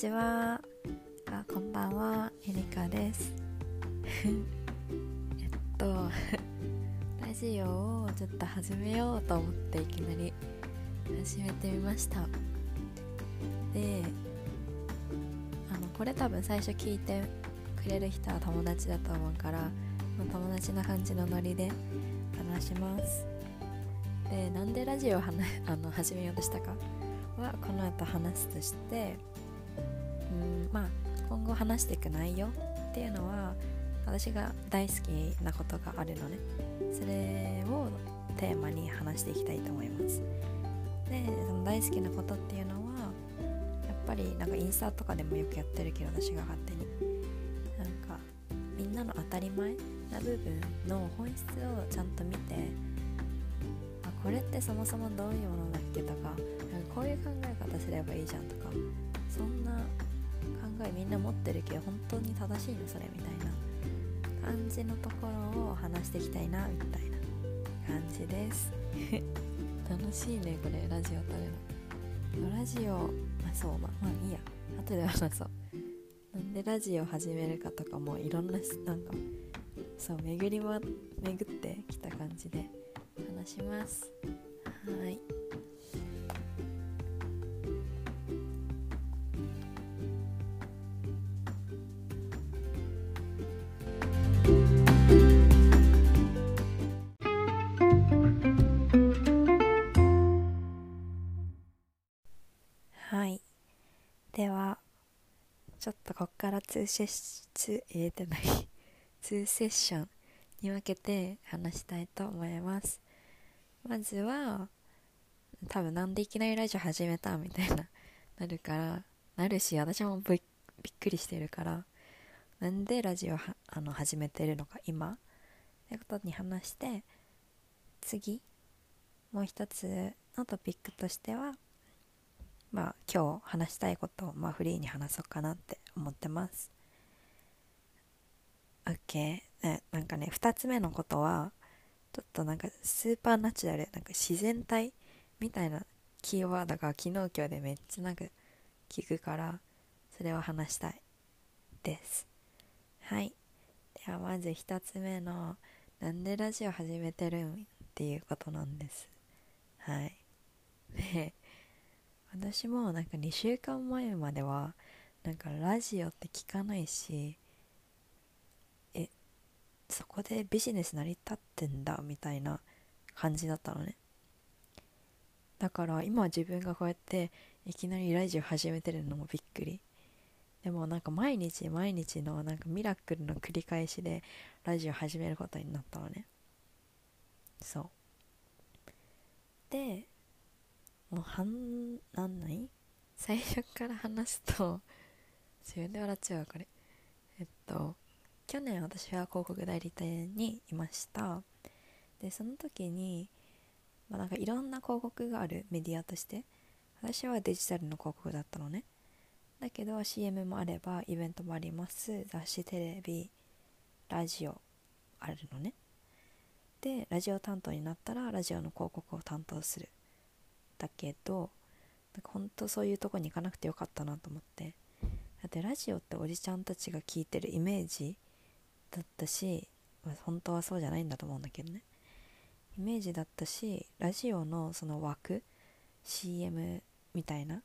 ちは。あこんばんは。エリカです。えっと ラジオをちょっと始めようと思っていきなり始めてみました。であのこれ多分最初聞いてくれる人は友達だと思うから友達な感じのノリで話します。でなんでラジオを あの始めようとしたかはこの後話すとしてまあ今後話していく内容っていうのは私が大好きなことがあるのね。それをテーマに話していきたいと思います。でその大好きなことっていうのはやっぱりなんかインスタとかでもよくやってるけど私が勝手に。なんかみんなの当たり前な部分の本質をちゃんと見てあこれってそもそもどういうものだっけとかこういう考え方すればいいじゃんとかそんなえみんな持ってるけど本当に正しいのそれみたいな感じのところを話していきたいなみたいな感じです。楽しいねこれ。ラジオ撮るのラジオあそう。ままあいいや。後で話そう。なんでラジオ始めるかとかもいろんななんかそう巡りは巡ってきた感じで話します。はいはい。2セッション言えてない。2セッションに分けて話したいと思います。まずは多分なんでいきなりラジオ始めたみたいな なるからなるし私もびっくりしてるからなんでラジオあの始めてるのか今？ってことに話して次もう一つのトピックとしてはまあ今日話したいことを、まあ、フリーに話そうかなって思ってます。OK ねなんかね2つ目のことはちょっとなんかスーパーナチュラルなんか自然体みたいなキーワードが昨日今日でめっちゃなんか聞くからそれを話したいです。はい。ではまず1つ目のなんでラジオ始めてるんっていうことなんです。はい。で私もなんか2週間前まではなんかラジオって聞かないしえそこでビジネス成り立ってんだみたいな感じだったのね。だから今自分がこうやっていきなりラジオ始めてるのもびっくり。でもなんか毎日毎日のなんかミラクルの繰り返しでラジオ始めることになったのね。そう。でもう半なんない？最初から話すと自分で笑っちゃうわこれ。えっと去年私は広告代理店にいました。でその時にまあなんかいろんな広告があるメディアとして私はデジタルの広告だったのね。だけど CM もあればイベントもあります。雑誌テレビラジオあるのね。でラジオ担当になったらラジオの広告を担当する。だけどなんか本当そういうとこに行かなくてよかったなと思って。だってラジオっておじちゃんたちが聞いてるイメージだったし、まあ、本当はそうじゃないんだと思うんだけどね。イメージだったしラジオのその枠 CM みたいな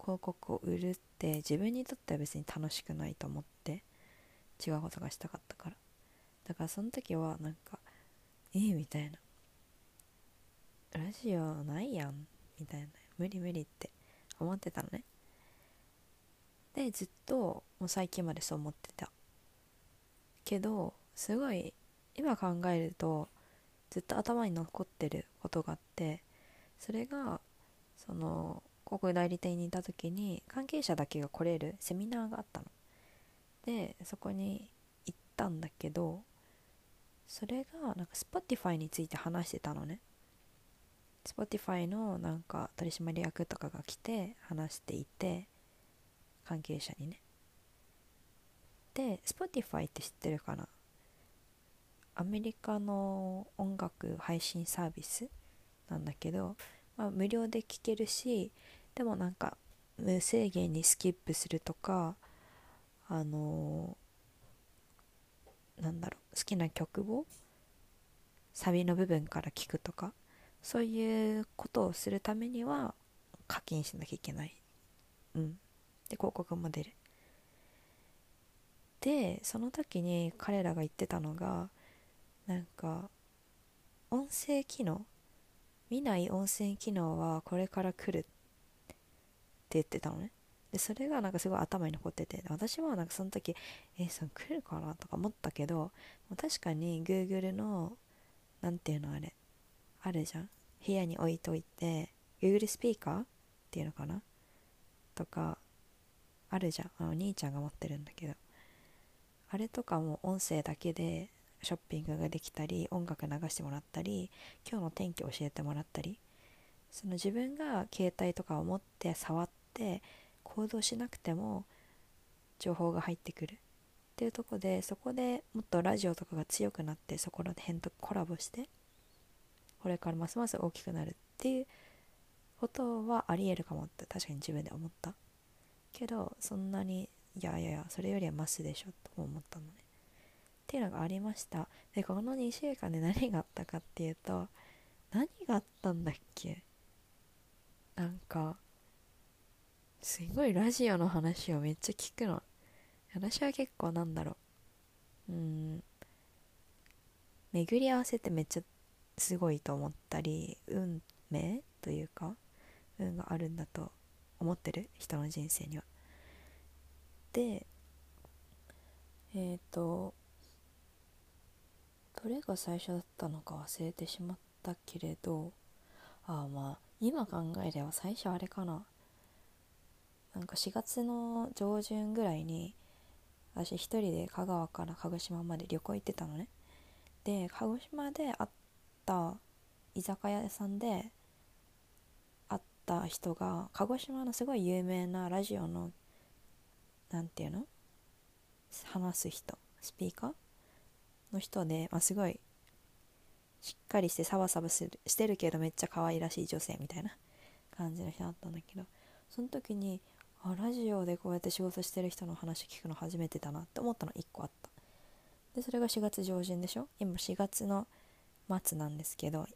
広告を売るって自分にとっては別に楽しくないと思って違うことがしたかったから。だからその時はなんかえー、みたいな。ラジオないやん。みたいな。無理無理って思ってたのね。でずっともう最近までそう思ってた。けどすごい今考えるとずっと頭に残ってることがあってそれがその広告代理店にいた時に関係者だけが来れるセミナーがあったの。でそこに行ったんだけどそれがなんか Spotify について話してたのね。Spotify のなんか取締役とかが来て話していて関係者にね。で Spotify って知ってるかな？アメリカの音楽配信サービスなんだけど、まあ、無料で聴けるしでもなんか無制限にスキップするとかあのなんだろう好きな曲をサビの部分から聞くとか。そういうことをするためには課金しなきゃいけない。うん。で広告も出る。でその時に彼らが言ってたのがなんか音声機能見ない音声機能はこれから来るって言ってたのね。でそれがなんかすごい頭に残ってて。私はなんかその時えー、その来るかな？とか思ったけど確かに Google の何ていうのあれあるじゃん。部屋に置いといて Google スピーカーっていうのかな？とかあるじゃん。あお兄ちゃんが持ってるんだけど。あれとかも音声だけでショッピングができたり音楽流してもらったり今日の天気教えてもらったり。その自分が携帯とかを持って触って行動しなくても情報が入ってくる。っていうとこでそこでもっとラジオとかが強くなってそこら辺とコラボしてこれからますます大きくなるっていうことはありえるかもって確かに自分で思ったけどそんなにいやいやいやそれよりはマスでしょと思ったのね。っていうのがありました。でこの2週間で何があったかっていうと何があったんだっけ？なんかすごいラジオの話をめっちゃ聞くの。私は結構なんだろう。うん。巡り合わせってめっちゃすごいと思ったり運命というか運があるんだと思ってる人の人生には。でえっ、ー、とどれが最初だったのか忘れてしまったけれどああまあ今考えれば最初あれかな。なんか4月の上旬ぐらいに私一人で香川から鹿児島まで旅行行ってたのね。で鹿児島で会った居酒屋さんで会った人が鹿児島のすごい有名なラジオの何て言うの？話す人スピーカー？の人で、まあ、すごいしっかりしてサバサバしてるけどめっちゃ可愛らしい女性みたいな感じの人だったんだけどその時にあラジオでこうやって仕事してる人の話聞くの初めてだなって思ったの1個あった。でそれが4月上旬でしょ？今4月の末なんですけど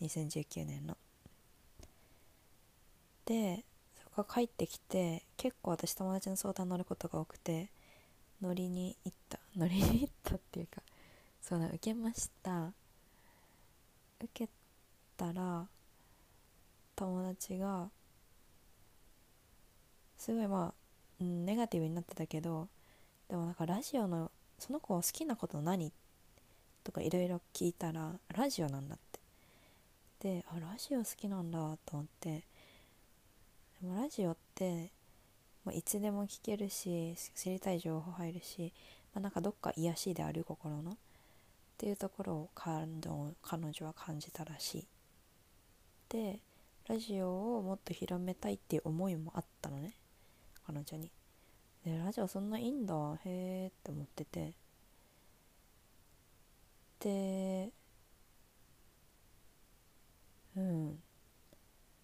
2019年の。でそこから帰ってきて結構私友達の相談乗ることが多くて乗りに行った。乗りに行ったっていうかそうだ受けました。受けたら友達がすごいまあ、ネガティブになってたけどでもなんかラジオのその子好きなこと何ってとかいろいろ聞いたらラジオなんだって。であラジオ好きなんだと思って。でもラジオってまあ、いつでも聞けるし知りたい情報入るし、まあ、なんかどっか癒しである心のっていうところを彼女は感じたらしい。でラジオをもっと広めたいっていう思いもあったのね。彼女に。でラジオそんないいんだ。へえって思ってて。でうん。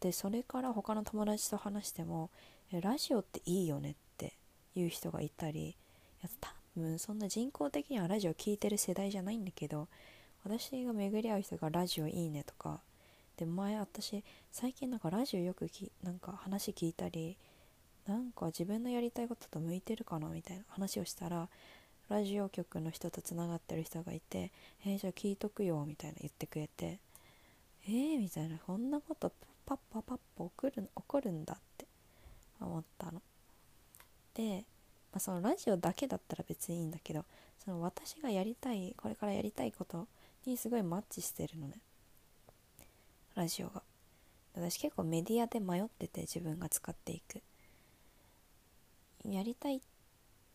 でそれから他の友達と話してもラジオっていいよねっていう人がいたりいや多分そんな人工的にはラジオ聴いてる世代じゃないんだけど私が巡り合う人がラジオいいねとかで前私最近なんかラジオよくきなんか話聞いたりなんか自分のやりたいことと向いてるかなみたいな話をしたらラジオ局の人とつながってる人がいて「えー、じゃあ聞いとくよ」みたいな言ってくれて「えー?」みたいなこんなことパッパパッパ起こる起こるんだって思ったの。で、まあ、そのラジオだけだったら別にいいんだけどその私がやりたいこれからやりたいことにすごいマッチしてるのねラジオが。私結構メディアで迷ってて自分が使っていく。やりたいっ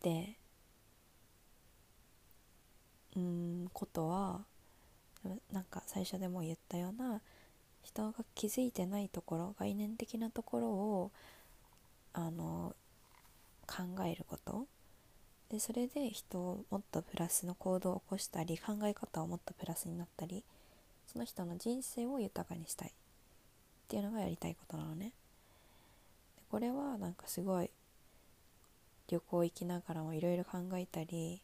てうんことはなんか最初でも言ったような人が気づいてないところ概念的なところをあの考えること。でそれで人をもっとプラスの行動を起こしたり考え方をもっとプラスになったりその人の人生を豊かにしたい。っていうのがやりたいことなのね。これはなんかすごい旅行行きながらもいろいろ考えたり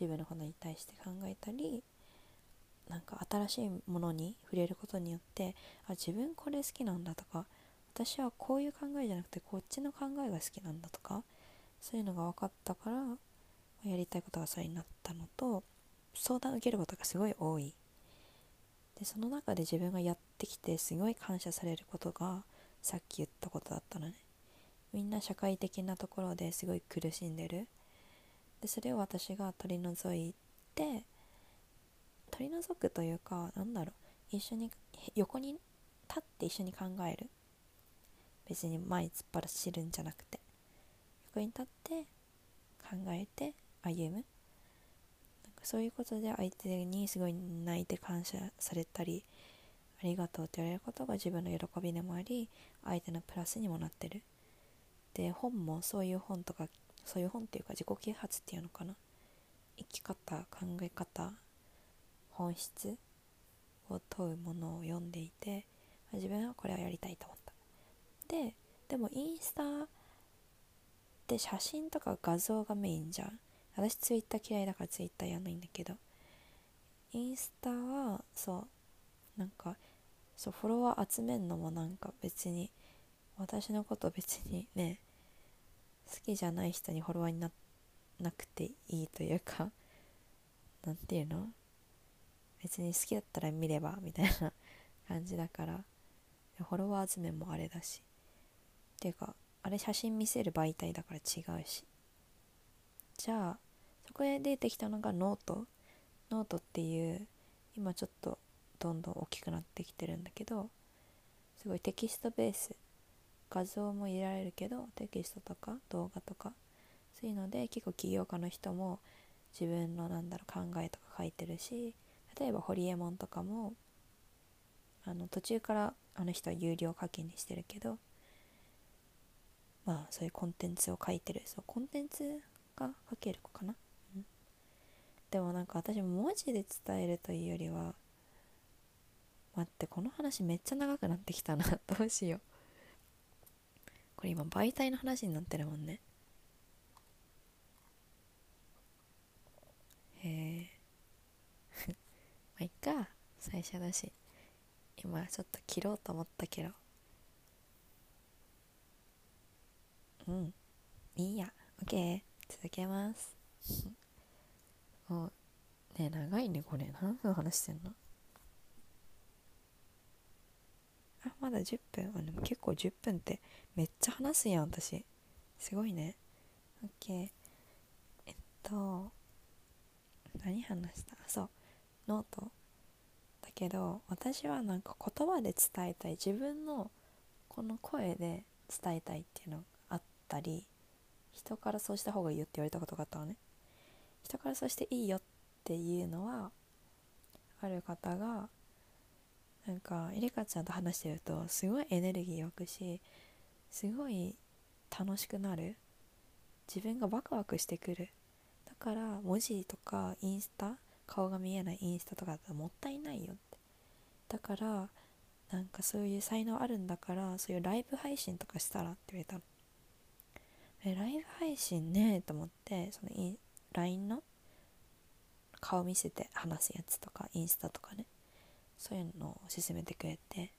自分のことに対して考えたりなんか新しいものに触れることによってあ自分これ好きなんだとか私はこういう考えじゃなくてこっちの考えが好きなんだとかそういうのが分かったからやりたいことがそれになったのと相談を受けることがすごい多い。でその中で自分がやってきてすごい感謝されることがさっき言ったことだったのね。みんな社会的なところですごい苦しんでる。でそれを私が取り除いて取り除くというかなんだろう一緒に横に立って一緒に考える。別に前突っ張らしるんじゃなくて。横に立って考えて歩む。なんかそういうことで相手にすごい泣いて感謝されたりありがとうって言われることが自分の喜びでもあり相手のプラスにもなってる。で本もそういう本とかそういう本っていうか自己啓発っていうのかな？生き方考え方本質を問うものを読んでいて自分はこれをやりたいと思った。ででもインスタって写真とか画像がメインじゃん。私ツイッター嫌いだからツイッターやんないんだけど。インスタはそうなんかそうフォロワー集めんのもなんか別に私のこと別にね好きじゃない人にフォロワーにななくていいというか 何て言うの？別に好きだったら見ればみたいな感じだからフォロワー集めもあれだし。っていうかあれ写真見せる媒体だから違うし。じゃあそこで出てきたのが note。note っていう今ちょっとどんどん大きくなってきてるんだけどすごいテキストベース画像も入れられるけどテキストとか動画とか。そういうので結構起業家の人も自分のなんだろう考えとか書いてるし例えばホリエモンとかもあの途中からあの人は有料課金にしてるけどまあそういうコンテンツを書いてる。そうコンテンツが書ける子かな、うん、でもなんか私も文字で伝えるというよりは待ってこの話めっちゃ長くなってきたな。どうしよう。これ今媒体の話になってるもんね。へえ まあいっか。最初だし。今ちょっと切ろうと思ったけど。うん。いいや。OK 続けます。もうね長いねこれ。何分話してんの？あまだ10分。あでも結構10分ってめっちゃ話すやん私。すごいね。OK えっと何話した？そう。ノート。だけど私はなんか言葉で伝えたい。自分のこの声で伝えたいっていうのがあったり人からそうした方がいいよって言われたことがあったのね。人からそうしていいよっていうのはある方がなんかエリカちゃんと話してるとすごいエネルギー湧くしすごい楽しくなる。自分がワクワクしてくる。だから文字とかインスタ顔が見えないインスタとかだったらもったいないよって。だからなんかそういう才能あるんだからそういうライブ配信とかしたらって言われたの。えライブ配信ねと思ってその LINE の顔見せて話すやつとかインスタとかね。そういうのを勧めてくれて。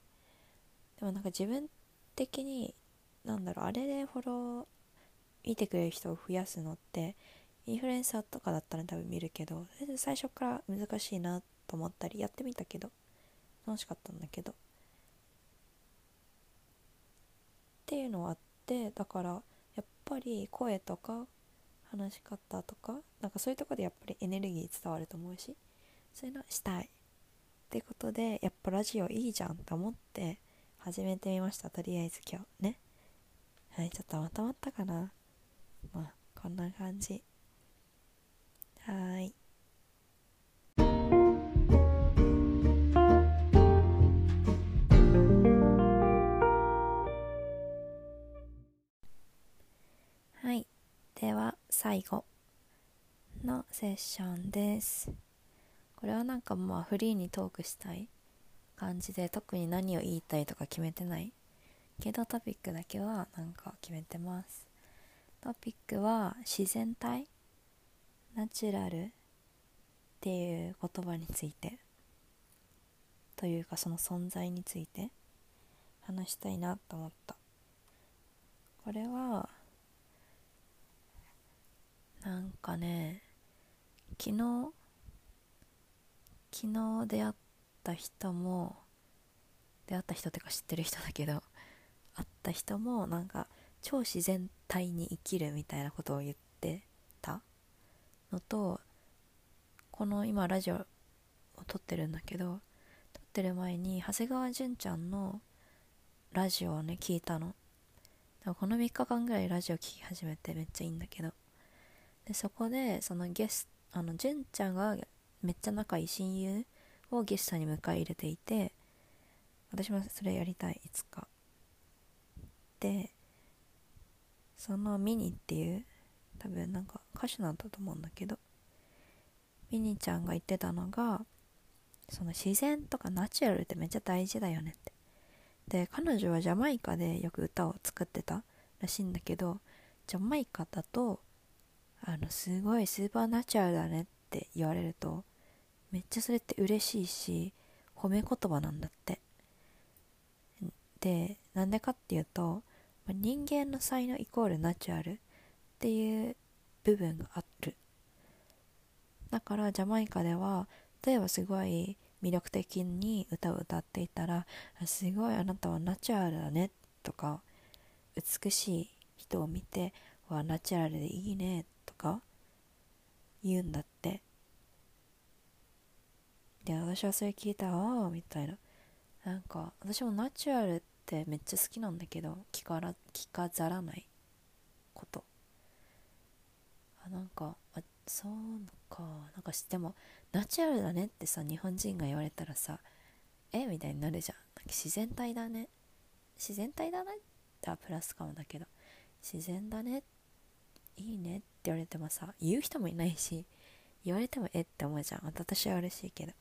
でもなんか自分的になんだろうあれでフォロー見てくれる人を増やすのってインフルエンサーとかだったら多分見るけど最初から難しいなと思ったりやってみたけど楽しかったんだけど。っていうのはあってだからやっぱり声とか話し方とかなんかそういうとこでやっぱりエネルギー伝わると思うしそういうのしたい。ってことでやっぱラジオいいじゃんと思って始めてみました。とりあえず今日。ね。はいちょっとまとまったかな。まあこんな感じ。はい。はい。では最後のセッションです。これはなんかまあフリーにトークしたい感じで特に何を言いたいとか決めてない？けどトピックだけはなんか決めてます。トピックは自然体？ナチュラル？っていう言葉について。というかその存在について。話したいなと思った。これはなんかね昨日昨日出会った人も出会った人ってか知ってる人だけど会った人もなんか超自然体に生きるみたいなことを言ってたのとこの今ラジオを撮ってるんだけど撮ってる前に長谷川純ちゃんのラジオをね聞いたの。この3日間ぐらいラジオ聴き始めてめっちゃいいんだけど。でそこでそのゲスあの純ちゃんがめっちゃ仲いい親友をゲストに迎え入れていて私もそれやりたいいつか。でそのミニっていう多分なんか歌手なんだと思うんだけどミニちゃんが言ってたのがその自然とかナチュラルってめっちゃ大事だよねって。で彼女はジャマイカでよく歌を作ってたらしいんだけどジャマイカだとあのすごいスーパーナチュラルだねって言われるとめっちゃそれって嬉しいし褒め言葉なんだって。でなんでかっていうと人間の才能イコールナチュラルっていう部分がある。だからジャマイカでは例えばすごい魅力的に歌を歌っていたらすごいあなたはナチュラルだねとか美しい人を見てわナチュラルでいいねとか言うんだって。で私はそれ聞いたああみたいな。なんか私もナチュラルってめっちゃ好きなんだけど聞から聞かざらないこと。あなんかあそうか。なんかでもナチュラルだねってさ日本人が言われたらさえみたいになるじゃん。なんか自然体だね。自然体だねってプラスかもだけど。自然だね。いいねって言われてもさ言う人もいないし言われてもえって思うじゃん。私は嬉しいけど。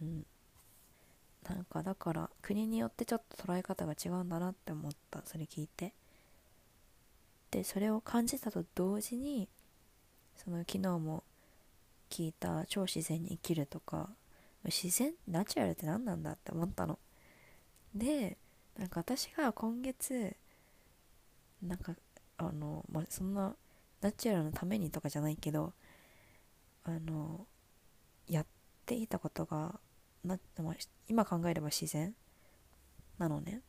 うん。なんかだから国によってちょっと捉え方が違うんだなって思った。それ聞いて。でそれを感じたと同時にその昨日も聞いた超自然に生きるとか自然ナチュラルって何なんだって思ったの。でなんか私が今月なんかあのまあそんなナチュラルのためにとかじゃないけどあのやっていたことがな、今考えれば自然なのね。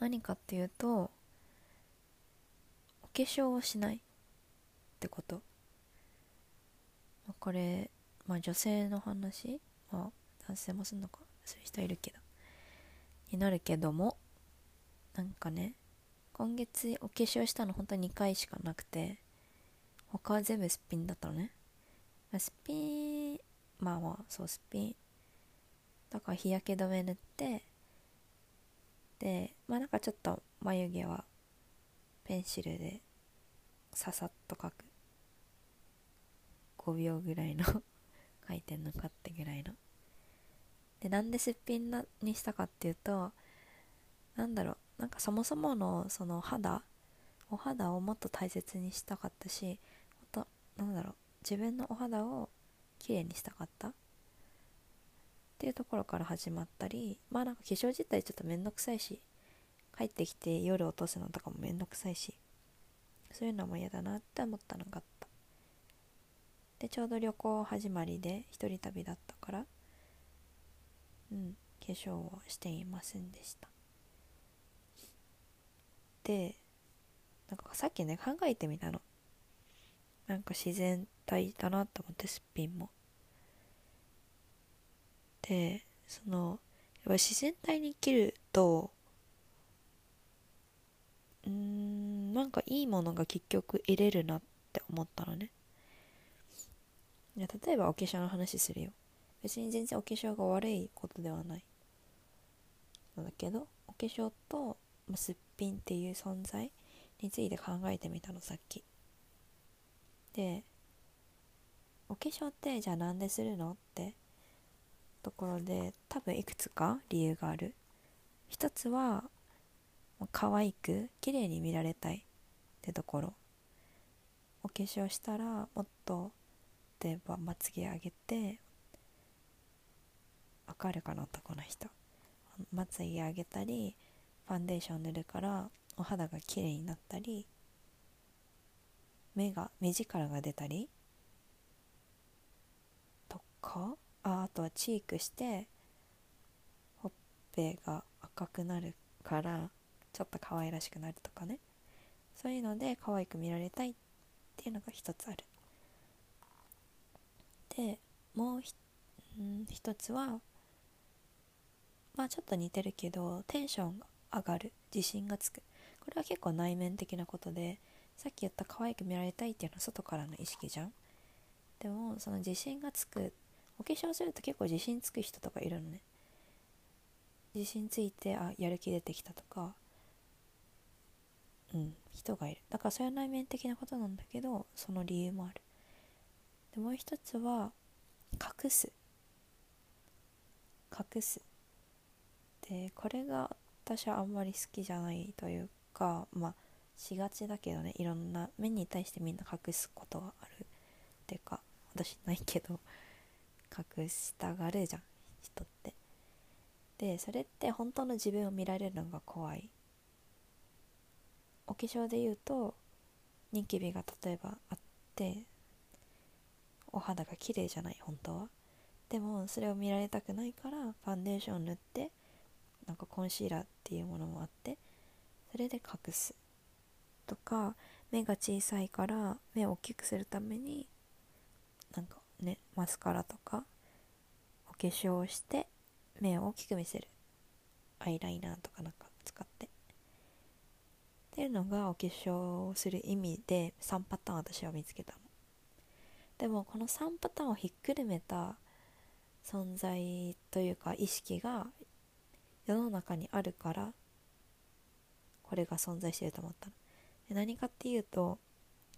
何かっていうとお化粧をしないってこと。これ、まあ、女性の話、まあ、男性もすんのか？する人いるけど。になるけどもなんかね今月お化粧したの本当に2回しかなくて他は全部すっぴんだったのね、すっぴんまあまあそうすっぴんだから日焼け止め塗ってでまあなんかちょっと眉毛はペンシルでささっと描く。5秒ぐらいの書いてんのかってぐらいの。でなんですっぴんなにしたかっていうとなんだろうなんかそもそものその肌お肌をもっと大切にしたかったしもっとなんだろう自分のお肌を綺麗にしたかった？っていうところから始まったりまあなんか化粧自体ちょっとめんどくさいし帰ってきて夜落とすのとかもめんどくさいしそういうのも嫌だなって思ったのがあった。でちょうど旅行始まりで一人旅だったからうん化粧をしていませんでした。でなんかさっきね考えてみたの。なんか自然体だなと思ってすっぴんも。でそのやっぱ自然体に生きるとうんなんかいいものが結局得れるなって思ったのね。いや例えばお化粧の話するよ。別に全然お化粧が悪いことではない。だけどお化粧と、まあ、すっぴんっていう存在について考えてみたのさっき。でお化粧ってじゃあなんでするの？って。ところで多分いくつか理由がある。一つは可愛く綺麗に見られたい。ってところ。お化粧したらもっと例えばまつげ上げてわかるかな男の人。まつげ上げたりファンデーション塗るからお肌が綺麗になったり目が目力が出たりか？ああとはチークしてほっぺが赤くなるからちょっと可愛らしくなるとかね。そういうので可愛く見られたいっていうのが一つある。でもう一つはまあちょっと似てるけどテンションが上がる。自信がつく。これは結構内面的なことでさっき言った可愛く見られたいっていうのは外からの意識じゃん。でもその自信がつくお化粧すると結構自信つく人とかいるのね。自信ついてあやる気出てきたとかうん人がいる。だからそれは内面的なことなんだけどその理由もある。でもう一つは隠す。隠す。でこれが私はあんまり好きじゃないというかまあしがちだけどね。いろんな目に対してみんな隠すことがある。っていうか私ないけど。隠したがるじゃん人って。でそれって本当の自分を見られるのが怖い。お化粧で言うとニキビが例えばあってお肌が綺麗じゃない本当は。でもそれを見られたくないからファンデーション塗ってなんかコンシーラーっていうものもあってそれで隠す。とか目が小さいから目を大きくするためになんかねマスカラとかお化粧をして目を大きく見せる。アイライナーとかなんか使って。っていうのがお化粧をする意味で3パターン私は見つけたの。でもこの3パターンをひっくるめた存在というか意識が世の中にあるからこれが存在してると思ったの。で何かっていうと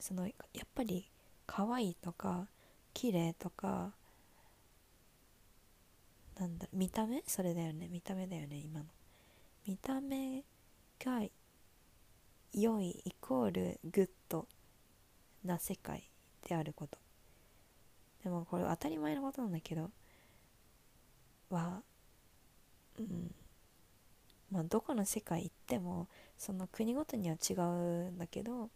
そのやっぱり可愛いとか綺麗とかなんだ見た目？それだよね。見た目だよね今の。見た目が良いイコールグッドな世界であること。でもこれ当たり前のことなんだけどはうん。まあどこの世界行ってもその国ごとには違うんだけど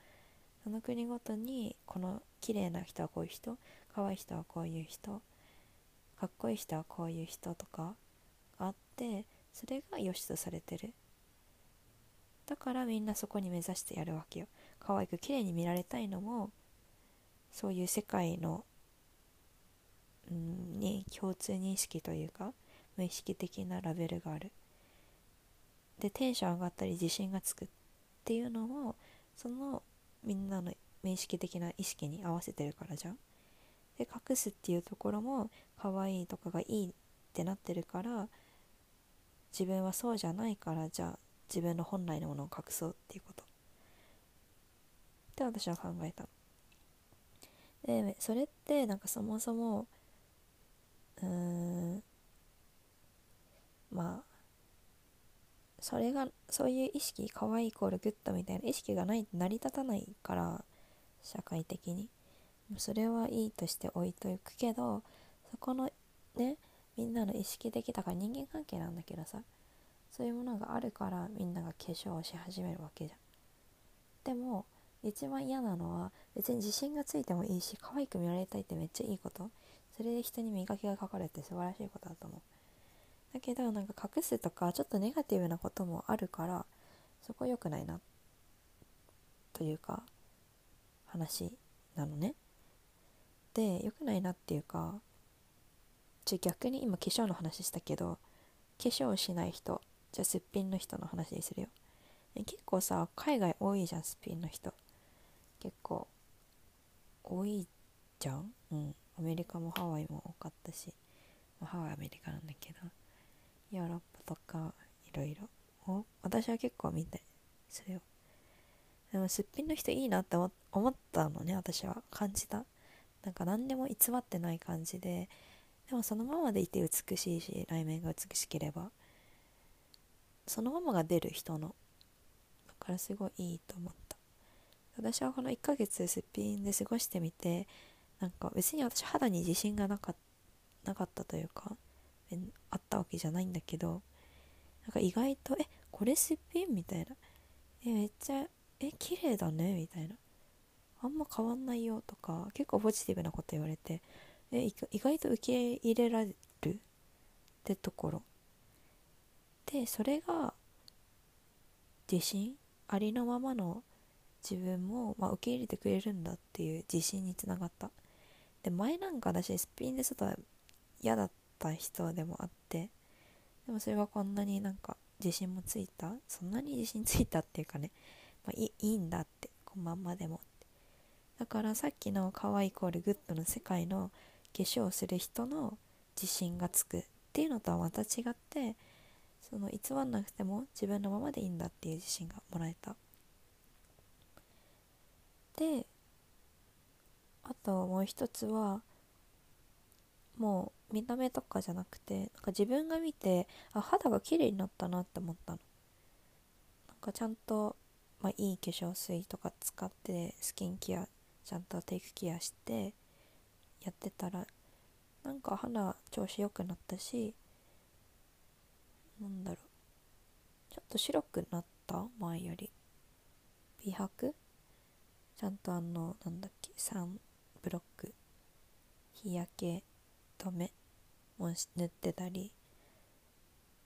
その国ごとにこの綺麗な人はこういう人可愛い人はこういう人かっこいい人はこういう人とかがあってそれが良しとされてる。だからみんなそこに目指してやるわけよ。可愛く綺麗に見られたいのもそういう世界の、うん、に共通認識というか無意識的なラベルがある。でテンション上がったり自信がつくっていうのもそのみんなの無意識的な意識に合わせてるからじゃん。で隠すっていうところも可愛いとかがいいってなってるから自分はそうじゃないからじゃあ自分の本来のものを隠そうっていうこと。って私は考えたでそれってなんかそもそもうーんまあそれがそういう意識可愛いイコールグッドみたいな意識がない成り立たないから社会的に。それはいいとして置いとくけどそこのねみんなの意識的だから人間関係なんだけどさそういうものがあるからみんなが化粧をし始めるわけじゃん。でも一番嫌なのは別に自信がついてもいいし可愛く見られたいってめっちゃいいこと。それで人に磨きがかかるって素晴らしいことだと思う。だけどなんか隠すとかちょっとネガティブなこともあるからそこ良くないなというか話なのね。で良くないなっていうかちょ逆に今化粧の話したけど化粧しない人じゃあすっぴんの人の話にするよ。結構さ海外多いじゃんすっぴんの人。結構多いじゃん？うん。アメリカもハワイも多かったし、ハワイアメリカなんだけど。ヨーロッパとかいろいろ。私は結構見たりするよ。でもすっぴんの人いいなって思ったのね私は。感じた。なんか何でも偽ってない感じででもそのままでいて美しいし内面が美しければそのままが出る人のだからすごいいいと思った。私はこの1ヶ月すっぴんで過ごしてみてなんか別に私肌に自信がなかなかったというかあったわけじゃないんだけどなんか意外とえこれすっぴんみたいな。えめっちゃえ綺麗だねみたいな。あんま変わんないよとか結構ポジティブなこと言われてえ意外と受け入れられるってところ。でそれが自信？ありのままの自分も、まあ、受け入れてくれるんだっていう自信につながった。で前なんか私スピンで外嫌だった人でもあってでもそれがこんなになんか自信もついた？そんなに自信ついたっていうかね、まあ、いいいんだってこのまんまでも。だからさっきの可愛いイコールグッドの世界の化粧をする人の自信がつくっていうのとはまた違ってその偽らなくても自分のままでいいんだっていう自信がもらえた。であともう一つはもう見た目とかじゃなくてなんか自分が見てあ肌が綺麗になったなって思ったの。なんかちゃんと、まあ、いい化粧水とか使ってスキンケアちゃんとテイクケアしてやってたらなんか肌調子良くなったしなんだろうちょっと白くなった？前より。美白？ちゃんとあのなんだっけサンブロック。日焼け止めも塗ってたり、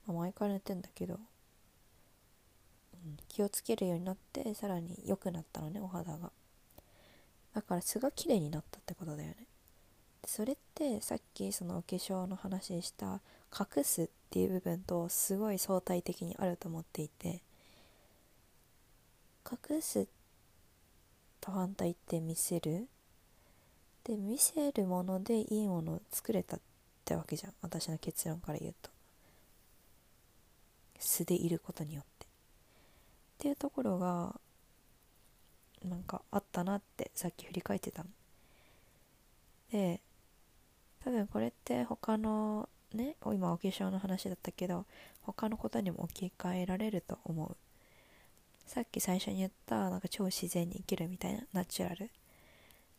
まあ、前から塗ってんだけど、気をつけるようになってさらに良くなったのねお肌が。だから素が綺麗になったってことだよね。それってさっきそのお化粧の話した隠すっていう部分とすごい相対的にあると思っていて隠すと反対って見せる？で見せるものでいいものを作れたってわけじゃん。私の結論から言うと。素でいることによって。っていうところがなんかあったなってさっき振り返ってたの。で多分これって他のね今お化粧の話だったけど他のことにも置き換えられると思う。さっき最初に言ったなんか超自然に生きるみたいなナチュラル。っ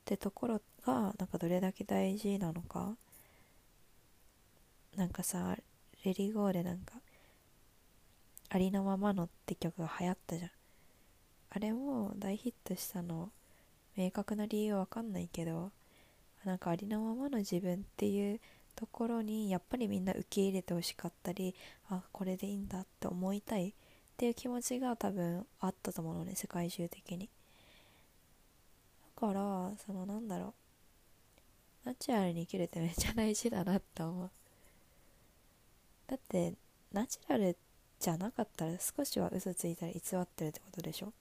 てところがなんかどれだけ大事なのか。なんかさレリゴーでなんかありのままのって曲が流行ったじゃん。あれも大ヒットしたの明確な理由わかんないけどなんかありのままの自分っていうところにやっぱりみんな受け入れてほしかったりあこれでいいんだって思いたいっていう気持ちが多分あったと思うのね世界中的に。だからそのなんだろうナチュラルに生きるってめっちゃ大事だなって思う。だってナチュラルじゃなかったら少しは嘘ついたり偽ってるってことでしょ？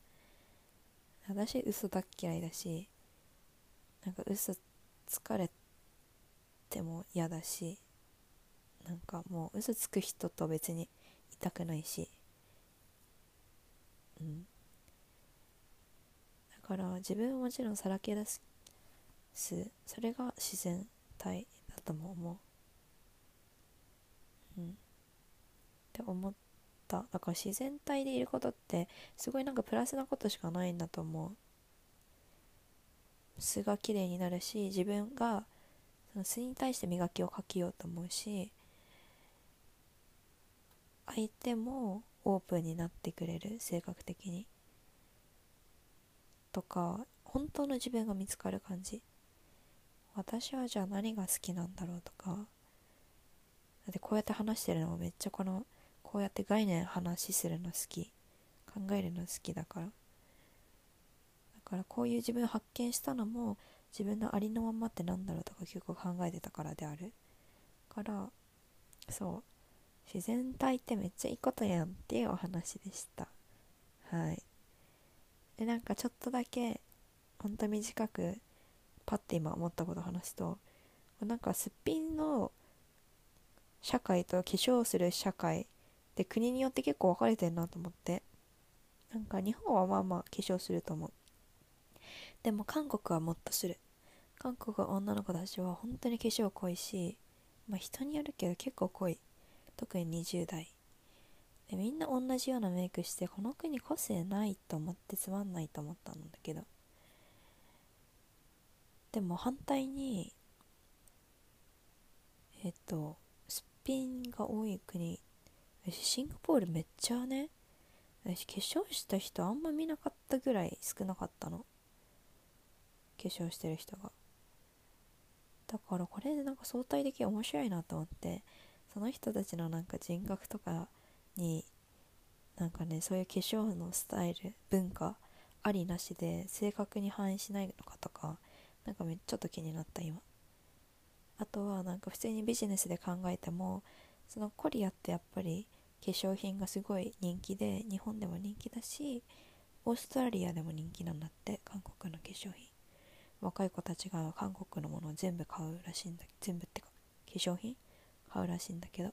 私嘘だっ嫌いだしなんか嘘疲れても嫌だしなんかもう嘘つく人と別にいたくないしうん。だから自分はもちろんさらけ出すそれが自然体だとも思う。うん。って思ってた。だから自然体でいることってすごいなんかプラスなことしかないんだと思う。素が綺麗になるし自分がその素に対して磨きをかけようと思うし相手もオープンになってくれる性格的に。とか本当の自分が見つかる感じ。私はじゃあ何が好きなんだろうとか。だってこうやって話してるのもめっちゃこのこうやって概念話するの好き。考えるの好きだから。だからこういう自分発見したのも自分のありのままってなんだろうとか結構考えてたからである。からそう。自然体ってめっちゃいいことやんっていうお話でした。はい。でなんかちょっとだけほんと短くパッて今思ったこと話すとなんかすっぴんの社会と化粧する社会で国によって結構分かれてるなと思って。なんか日本はまあまあ化粧すると思う。でも韓国はもっとする。韓国は女の子たちは本当に化粧濃いしまあ人によるけど結構濃い。特に20代。でみんな同じようなメイクしてこの国個性ないと思ってつまんないと思ったんだけど。でも反対にえっとすっぴんが多い国シンガポールめっちゃね私化粧した人あんま見なかったぐらい少なかったの。化粧してる人が。だからこれでなんか相対的に面白いなと思ってその人たちのなんか人格とかになんかねそういう化粧のスタイル文化ありなしで正確に反映しないのかとかなんかめっちゃちょっと気になった今。あとはなんか普通にビジネスで考えてもそのコリアってやっぱり化粧品がすごい人気で日本でも人気だしオーストラリアでも人気なんだって韓国の化粧品。若い子たちが韓国のものを全部買うらしいんだ全部ってか化粧品？買うらしいんだけど。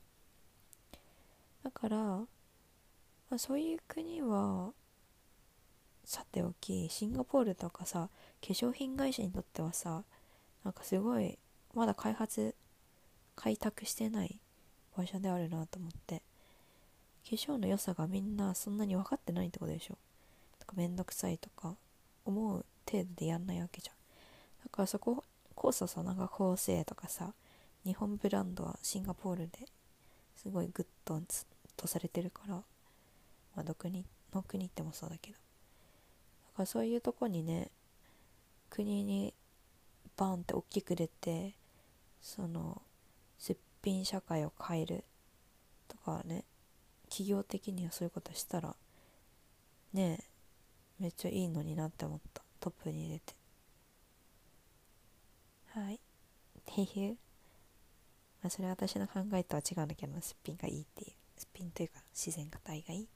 だから、まあ、そういう国はさておきシンガポールとかさ化粧品会社にとってはさなんかすごいまだ開発開拓してない場所であるなと思って。化粧の良さがみんなそんなに分かってないってことでしょ？とかめんどくさいとか思う程度でやんないわけじゃん。だからそここそさなんか構成とかさ日本ブランドはシンガポールですごいグッドとされてるから、まあ、どこにの国ってもそうだけど。だからそういうとこにね国にバンって大きく出てそのすっぴん社会を変えるとかね企業的にはそういうことしたらねえめっちゃいいのになって思った。トップに入れて。はい。っていう、まあ、それは私の考えとは違うんだけどすっぴんがいいっていう。すっぴんというか自然が体がいい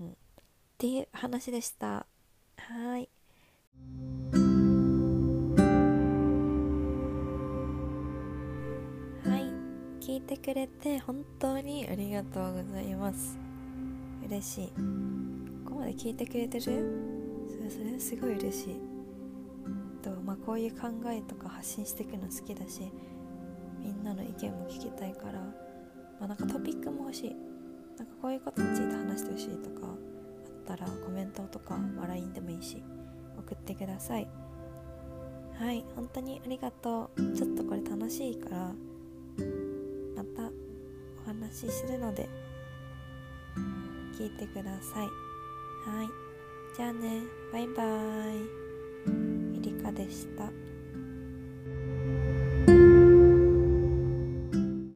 うん。っていう話でした。はい。聞いてくれて本当にありがとうございます。嬉しい。ここまで聞いてくれてる？それそれすごい嬉しい。と、まあ、こういう考えとか発信していくの好きだしみんなの意見も聞きたいから、まあ、なんかトピックも欲しい。なんかこういうことについて話してほしいとかあったらコメントとか、まあ、LINE でもいいし送ってください。はい本当にありがとう。ちょっとこれ楽しいからまたお話しするので聞いてください。はい。じゃあね。バイバーイ。エリカでした。